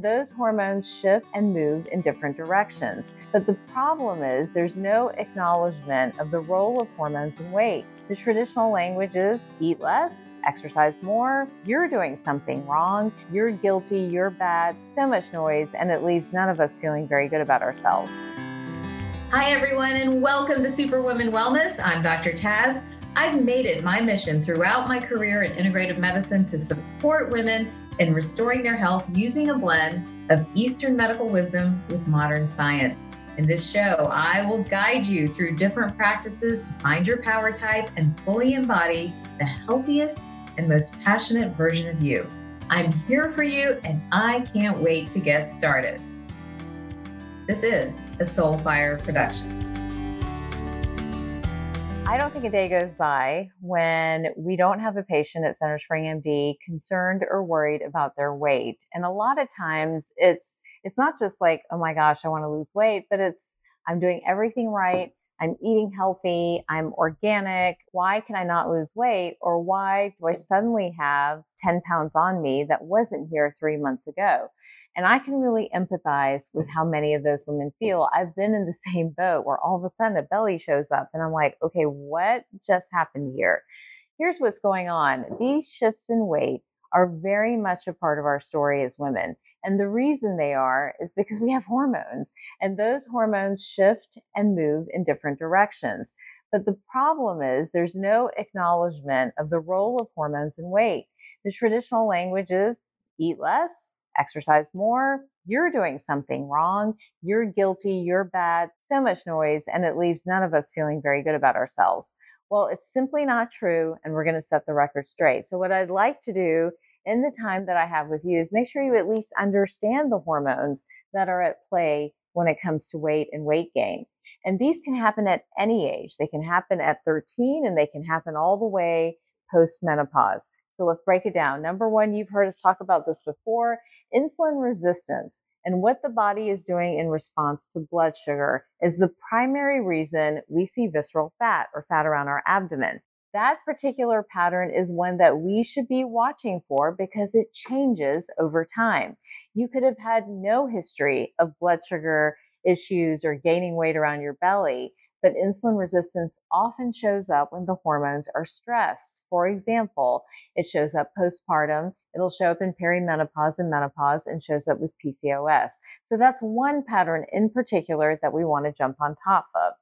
Those hormones shift and move in different directions. But the problem is there's no acknowledgement of the role of hormones in weight. The traditional language is eat less, exercise more, you're doing something wrong, you're guilty, you're bad, so much noise, and it leaves none of us feeling very good about ourselves. Hi, everyone, and welcome to Superwoman Wellness. I'm Dr. Taz. I've made it my mission throughout my career in integrative medicine to support women in restoring their health using a blend of Eastern medical wisdom with modern science. In this show, I will guide you through different practices to find your power type and fully embody the healthiest and most passionate version of you. I'm here for you and I can't wait to get started. This is a Soulfire production. I don't think a day goes by when we don't have a patient at CentreSpring MD concerned or worried about their weight. And a lot of times it's it's not just like, oh my gosh, I want to lose weight, but it's I'm doing everything right. I'm eating healthy. I'm organic. Why can I not lose weight? Or why do I suddenly have 10 pounds on me that wasn't here three months ago? And I can really empathize with how many of those women feel. I've been in the same boat where all of a sudden a belly shows up and I'm like, okay, what just happened here? Here's what's going on. These shifts in weight are very much a part of our story as women. And the reason they are is because we have hormones and those hormones shift and move in different directions. But the problem is there's no acknowledgement of the role of hormones in weight. The traditional language is eat less, exercise more, you're doing something wrong, you're guilty, you're bad, so much noise, and it leaves none of us feeling very good about ourselves. Well, it's simply not true, and we're going to set the record straight. So, what I'd like to do in the time that I have with you is make sure you at least understand the hormones that are at play when it comes to weight and weight gain. And these can happen at any age. They can happen at 13 and they can happen all the way post menopause. So let's break it down. Number one, you've heard us talk about this before insulin resistance and what the body is doing in response to blood sugar is the primary reason we see visceral fat or fat around our abdomen. That particular pattern is one that we should be watching for because it changes over time. You could have had no history of blood sugar issues or gaining weight around your belly, but insulin resistance often shows up when the hormones are stressed. For example, it shows up postpartum, it'll show up in perimenopause and menopause, and shows up with PCOS. So that's one pattern in particular that we want to jump on top of.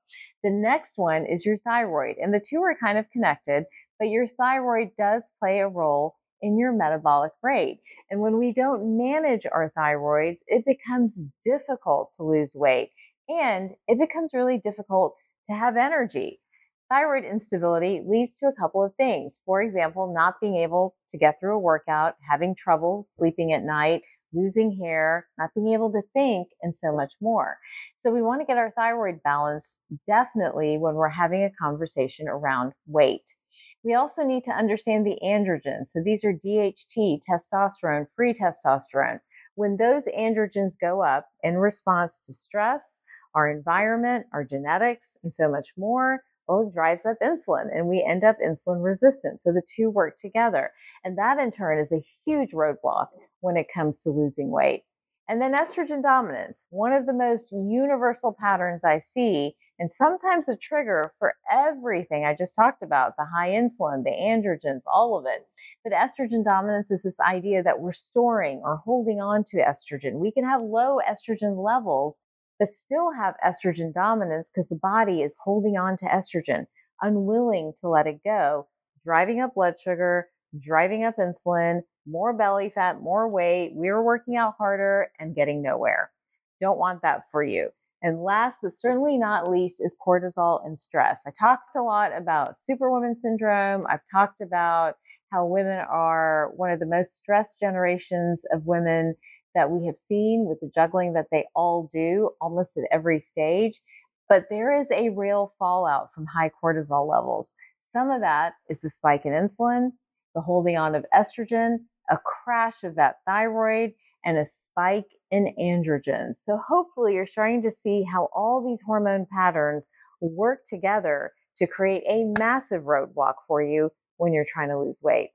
The next one is your thyroid, and the two are kind of connected, but your thyroid does play a role in your metabolic rate. And when we don't manage our thyroids, it becomes difficult to lose weight and it becomes really difficult to have energy. Thyroid instability leads to a couple of things. For example, not being able to get through a workout, having trouble sleeping at night, losing hair, not being able to think, and so much more. So we want to get our thyroid balanced definitely when we're having a conversation around weight. We also need to understand the androgens. So these are DHT, testosterone, free testosterone. When those androgens go up in response to stress, our environment, our genetics, and so much more, well, it drives up insulin and we end up insulin resistant. So the two work together. And that in turn is a huge roadblock when it comes to losing weight. And then estrogen dominance, one of the most universal patterns I see, and sometimes a trigger for everything I just talked about the high insulin, the androgens, all of it. But estrogen dominance is this idea that we're storing or holding on to estrogen. We can have low estrogen levels but still have estrogen dominance because the body is holding on to estrogen, unwilling to let it go, driving up blood sugar, driving up insulin, more belly fat, more weight. We're working out harder and getting nowhere. Don't want that for you. And last but certainly not least is cortisol and stress. I talked a lot about superwoman syndrome. I've talked about how women are one of the most stressed generations of women that we have seen with the juggling that they all do almost at every stage. But there is a real fallout from high cortisol levels. Some of that is the spike in insulin, the holding on of estrogen, a crash of that thyroid, and a spike in androgens. So hopefully you're starting to see how all these hormone patterns work together to create a massive roadblock for you when you're trying to lose weight.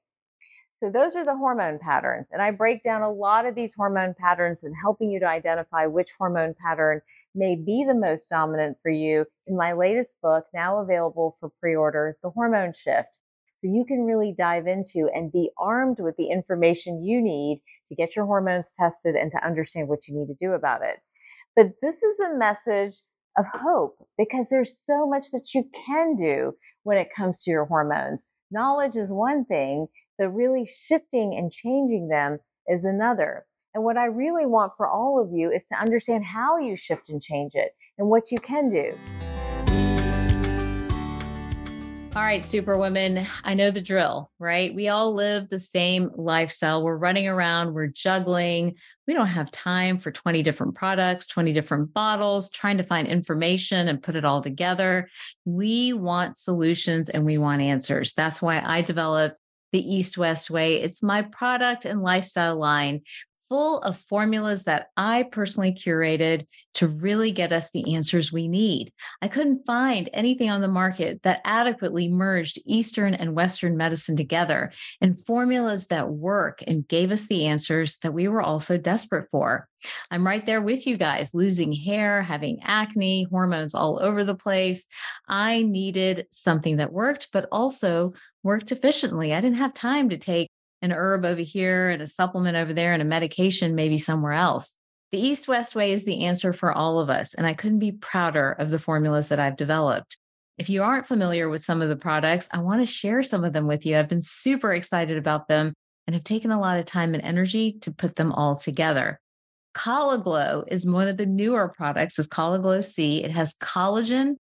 So, those are the hormone patterns. And I break down a lot of these hormone patterns and helping you to identify which hormone pattern may be the most dominant for you in my latest book, now available for pre order, The Hormone Shift. So, you can really dive into and be armed with the information you need to get your hormones tested and to understand what you need to do about it. But this is a message of hope because there's so much that you can do when it comes to your hormones. Knowledge is one thing, but really shifting and changing them is another. And what I really want for all of you is to understand how you shift and change it and what you can do. All right, Superwoman, I know the drill, right? We all live the same lifestyle. We're running around, we're juggling. We don't have time for 20 different products, 20 different bottles, trying to find information and put it all together. We want solutions and we want answers. That's why I developed the East West Way. It's my product and lifestyle line full of formulas that I personally curated to really get us the answers we need. I couldn't find anything on the market that adequately merged Eastern and Western medicine together in formulas that work and gave us the answers that we were also desperate for. I'm right there with you guys, losing hair, having acne, hormones all over the place. I needed something that worked, but also worked efficiently. I didn't have time to take an herb over here and a supplement over there and a medication maybe somewhere else. The East West Way is the answer for all of us. And I couldn't be prouder of the formulas that I've developed. If you aren't familiar with some of the products, I want to share some of them with you. I've been super excited about them and have taken a lot of time and energy to put them all together. Collaglow is one of the newer products. It's Collaglow C. It has collagen,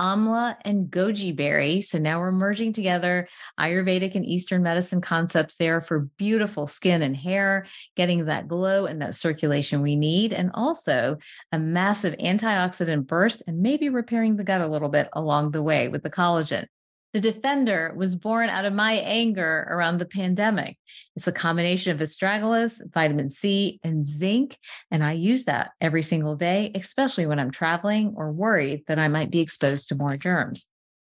amla and goji berry. So now we're merging together Ayurvedic and Eastern medicine concepts there for beautiful skin and hair, getting that glow and that circulation we need, and also a massive antioxidant burst and maybe repairing the gut a little bit along the way with the collagen. The Defender was born out of my anger around the pandemic. It's a combination of astragalus, vitamin C, and zinc. And I use that every single day, especially when I'm traveling or worried that I might be exposed to more germs.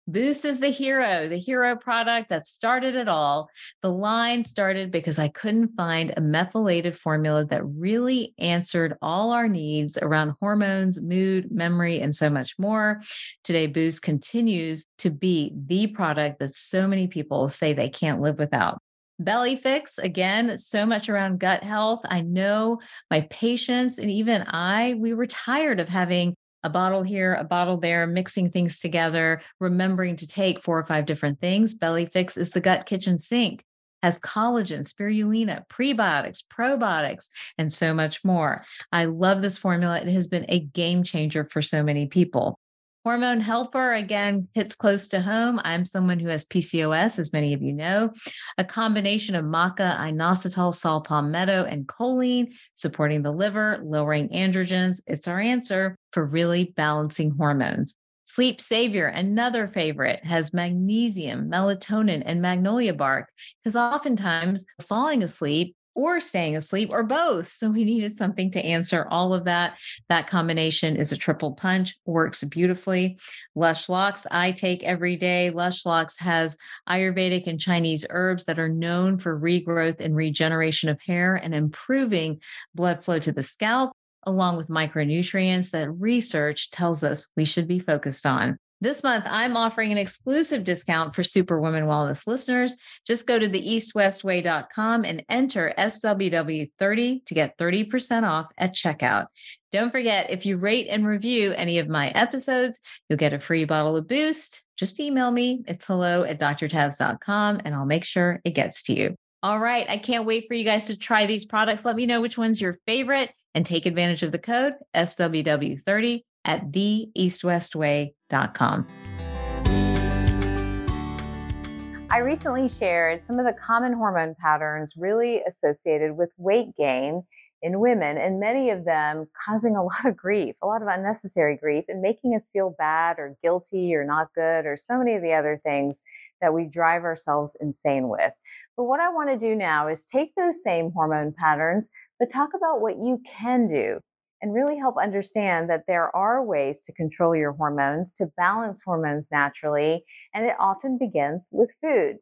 Boost is the hero, the hero product that started it all. The line started because I couldn't find a methylated formula that really answered all our needs around hormones, mood, memory, and so much more. Today, Boost continues to be the product that so many people say they can't live without. Belly Fix, again, so much around gut health. I know my patients and even I, we were tired of having a bottle here, a bottle there, mixing things together, remembering to take four or five different things. Belly Fix is the gut kitchen sink, has collagen, spirulina, prebiotics, probiotics, and so much more. I love this formula. It has been a game changer for so many people. Hormone Helper, again, hits close to home. I'm someone who has PCOS, as many of you know. A combination of maca, inositol, saw palmetto, and choline, supporting the liver, lowering androgens. It's our answer for really balancing hormones. Sleep Savior, another favorite, has magnesium, melatonin, and magnolia bark because oftentimes falling asleep or staying asleep or both. So we needed something to answer all of that. That combination is a triple punch, works beautifully. Lush Locks, I take every day. Lush Locks has Ayurvedic and Chinese herbs that are known for regrowth and regeneration of hair and improving blood flow to the scalp, along with micronutrients that research tells us we should be focused on. This month, I'm offering an exclusive discount for Superwoman Wellness listeners. Just go to theeastwestway.com and enter SWW30 to get 30% off at checkout. Don't forget, if you rate and review any of my episodes, you'll get a free bottle of Boost. Just email me. It's hello at drtaz.com and I'll make sure it gets to you. All right. I can't wait for you guys to try these products. Let me know which one's your favorite and take advantage of the code SWW30 at theeastwestway.com. I recently shared some of the common hormone patterns really associated with weight gain in women, and many of them causing a lot of grief, a lot of unnecessary grief, and making us feel bad or guilty or not good, or so many of the other things that we drive ourselves insane with. But what I want to do now is take those same hormone patterns, but talk about what you can do and really help understand that there are ways to control your hormones, to balance hormones naturally, and it often begins with food.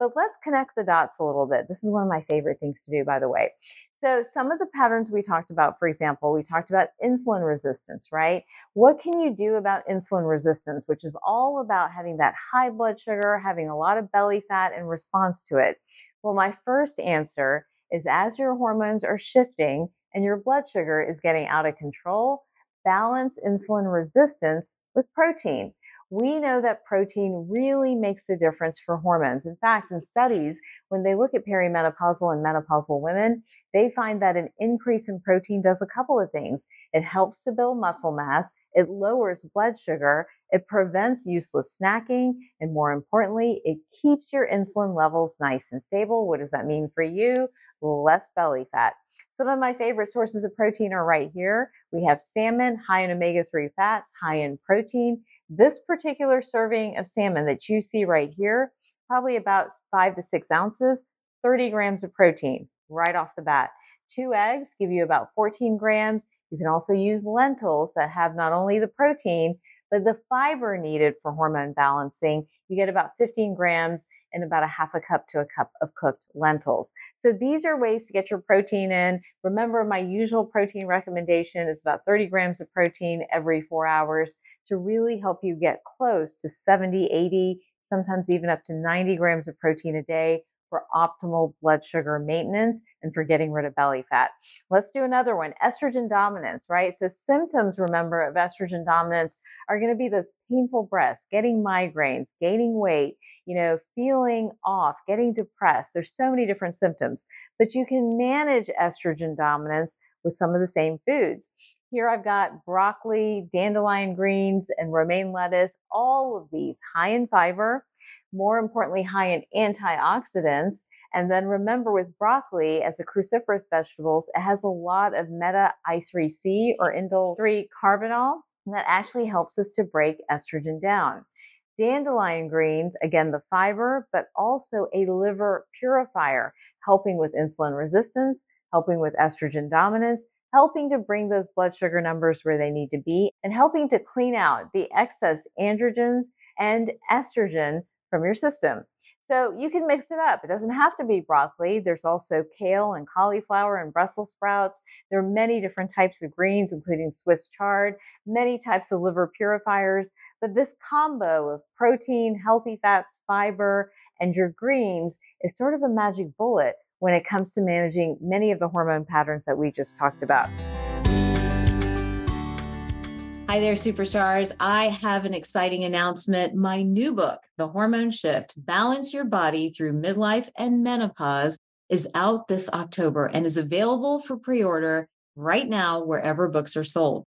But let's connect the dots a little bit. This is one of my favorite things to do, by the way. So, some of the patterns we talked about, for example, we talked about insulin resistance, right? What can you do about insulin resistance, which is all about having that high blood sugar, having a lot of belly fat in response to it? Well, my first answer is as your hormones are shifting and your blood sugar is getting out of control, balance mm-hmm. insulin resistance with protein we know that protein really makes a difference for hormones. In fact, in studies, when they look at perimenopausal and menopausal women, they find that an increase in protein does a couple of things. It helps to build muscle mass, it lowers blood sugar, it prevents useless snacking, and more importantly, it keeps your insulin levels nice and stable. What does that mean for you? Less belly fat. Some of my favorite sources of protein are right here. We have salmon, high in omega 3 fats, high in protein. This particular serving of salmon that you see right here, probably about five to six ounces, 30 grams of protein right off the bat. Two eggs give you about 14 grams. You can also use lentils that have not only the protein, but the fiber needed for hormone balancing. You get about 15 grams and about a half a cup to a cup of cooked lentils. So these are ways to get your protein in. Remember, my usual protein recommendation is about 30 grams of protein every four hours to really help you get close to 70, 80, sometimes even up to 90 grams of protein a day for optimal blood sugar maintenance and for getting rid of belly fat. Let's do another one estrogen dominance, right? So, symptoms, remember, of estrogen dominance are going to be those painful breasts, getting migraines, gaining weight, you know, feeling off, getting depressed. There's so many different symptoms, but you can manage estrogen dominance with some of the same foods. Here I've got broccoli, dandelion greens, and romaine lettuce, all of these high in fiber more importantly, high in antioxidants. And then remember with broccoli as a cruciferous vegetables, it has a lot of meta I3C or indole 3 carbinol that actually helps us to break estrogen down. Dandelion greens, again, the fiber, but also a liver purifier, helping with insulin resistance, helping with estrogen dominance, helping to bring those blood sugar numbers where they need to be, and helping to clean out the excess androgens and estrogen from your system. So you can mix it up. It doesn't have to be broccoli. There's also kale and cauliflower and Brussels sprouts. There are many different types of greens, including Swiss chard, many types of liver purifiers. But this combo of protein, healthy fats, fiber, and your greens is sort of a magic bullet when it comes to managing many of the hormone patterns that we just talked about. Hi there, superstars. I have an exciting announcement. My new book, The Hormone Shift Balance Your Body Through Midlife and Menopause, is out this October and is available for pre order right now wherever books are sold.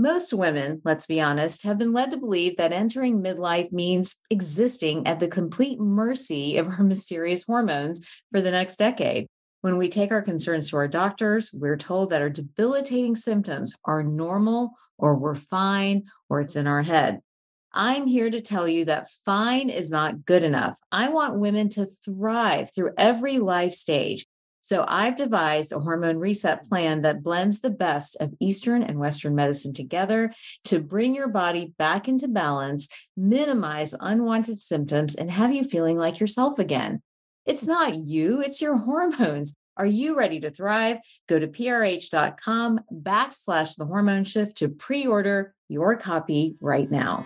Most women, let's be honest, have been led to believe that entering midlife means existing at the complete mercy of our mysterious hormones for the next decade. When we take our concerns to our doctors, we're told that our debilitating symptoms are normal or we're fine or it's in our head. I'm here to tell you that fine is not good enough. I want women to thrive through every life stage. So I've devised a hormone reset plan that blends the best of Eastern and Western medicine together to bring your body back into balance, minimize unwanted symptoms, and have you feeling like yourself again. It's not you, it's your hormones. Are you ready to thrive? Go to prh.com backslash the hormone shift to pre order your copy right now.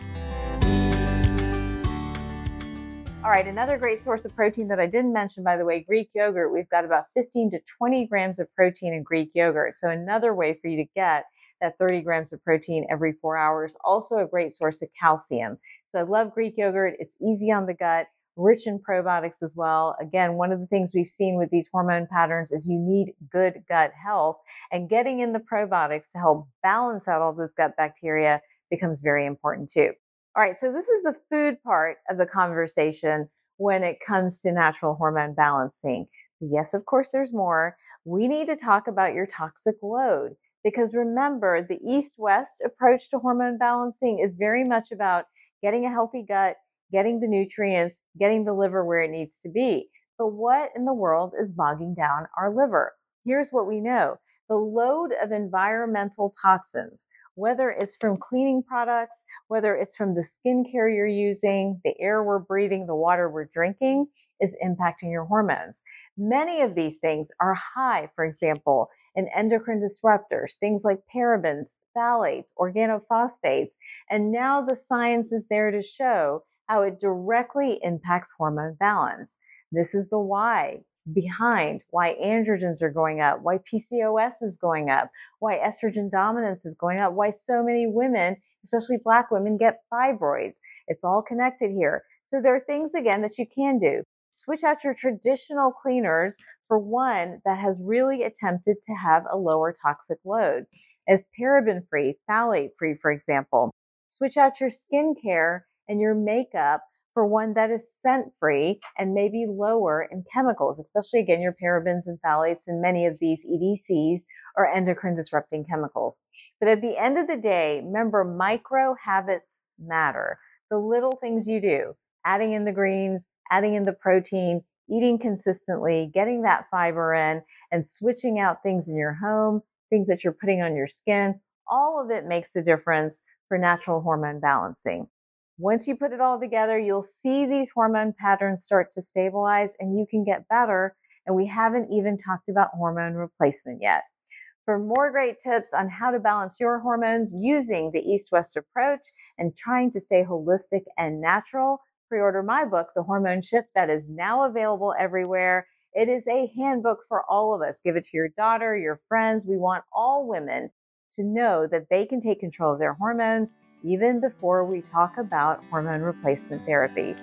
All right, another great source of protein that I didn't mention, by the way, Greek yogurt. We've got about 15 to 20 grams of protein in Greek yogurt. So, another way for you to get that 30 grams of protein every four hours. Also, a great source of calcium. So, I love Greek yogurt. It's easy on the gut rich in probiotics as well. Again, one of the things we've seen with these hormone patterns is you need good gut health, and getting in the probiotics to help balance out all those gut bacteria becomes very important too. All right, so this is the food part of the conversation when it comes to natural hormone balancing. Yes, of course, there's more. We need to talk about your toxic load because remember, the east west approach to hormone balancing is very much about getting a healthy gut, getting the nutrients, getting the liver where it needs to be. But what in the world is bogging down our liver? Here's what we know. The load of environmental toxins, whether it's from cleaning products, whether it's from the skincare you're using, the air we're breathing, the water we're drinking, is impacting your hormones. Many of these things are high, for example, in endocrine disruptors, things like parabens, phthalates, organophosphates. And now the science is there to show how it directly impacts hormone balance. This is the why behind why androgens are going up, why PCOS is going up, why estrogen dominance is going up, why so many women, especially black women, get fibroids. It's all connected here. So there are things again that you can do. Switch out your traditional cleaners for one that has really attempted to have a lower toxic load, as paraben free, phthalate free, for example. Switch out your skincare and your makeup for one that is scent free and maybe lower in chemicals, especially again your parabens and phthalates and many of these EDCs or endocrine disrupting chemicals. But at the end of the day, remember micro habits matter. The little things you do, adding in the greens, adding in the protein, eating consistently, getting that fiber in, and switching out things in your home, things that you're putting on your skin, all of it makes the difference for natural hormone balancing. Once you put it all together, you'll see these hormone patterns start to stabilize and you can get better. And we haven't even talked about hormone replacement yet. For more great tips on how to balance your hormones using the East West approach and trying to stay holistic and natural, pre order my book, The Hormone Shift, that is now available everywhere. It is a handbook for all of us. Give it to your daughter, your friends. We want all women to know that they can take control of their hormones even before we talk about hormone replacement therapy.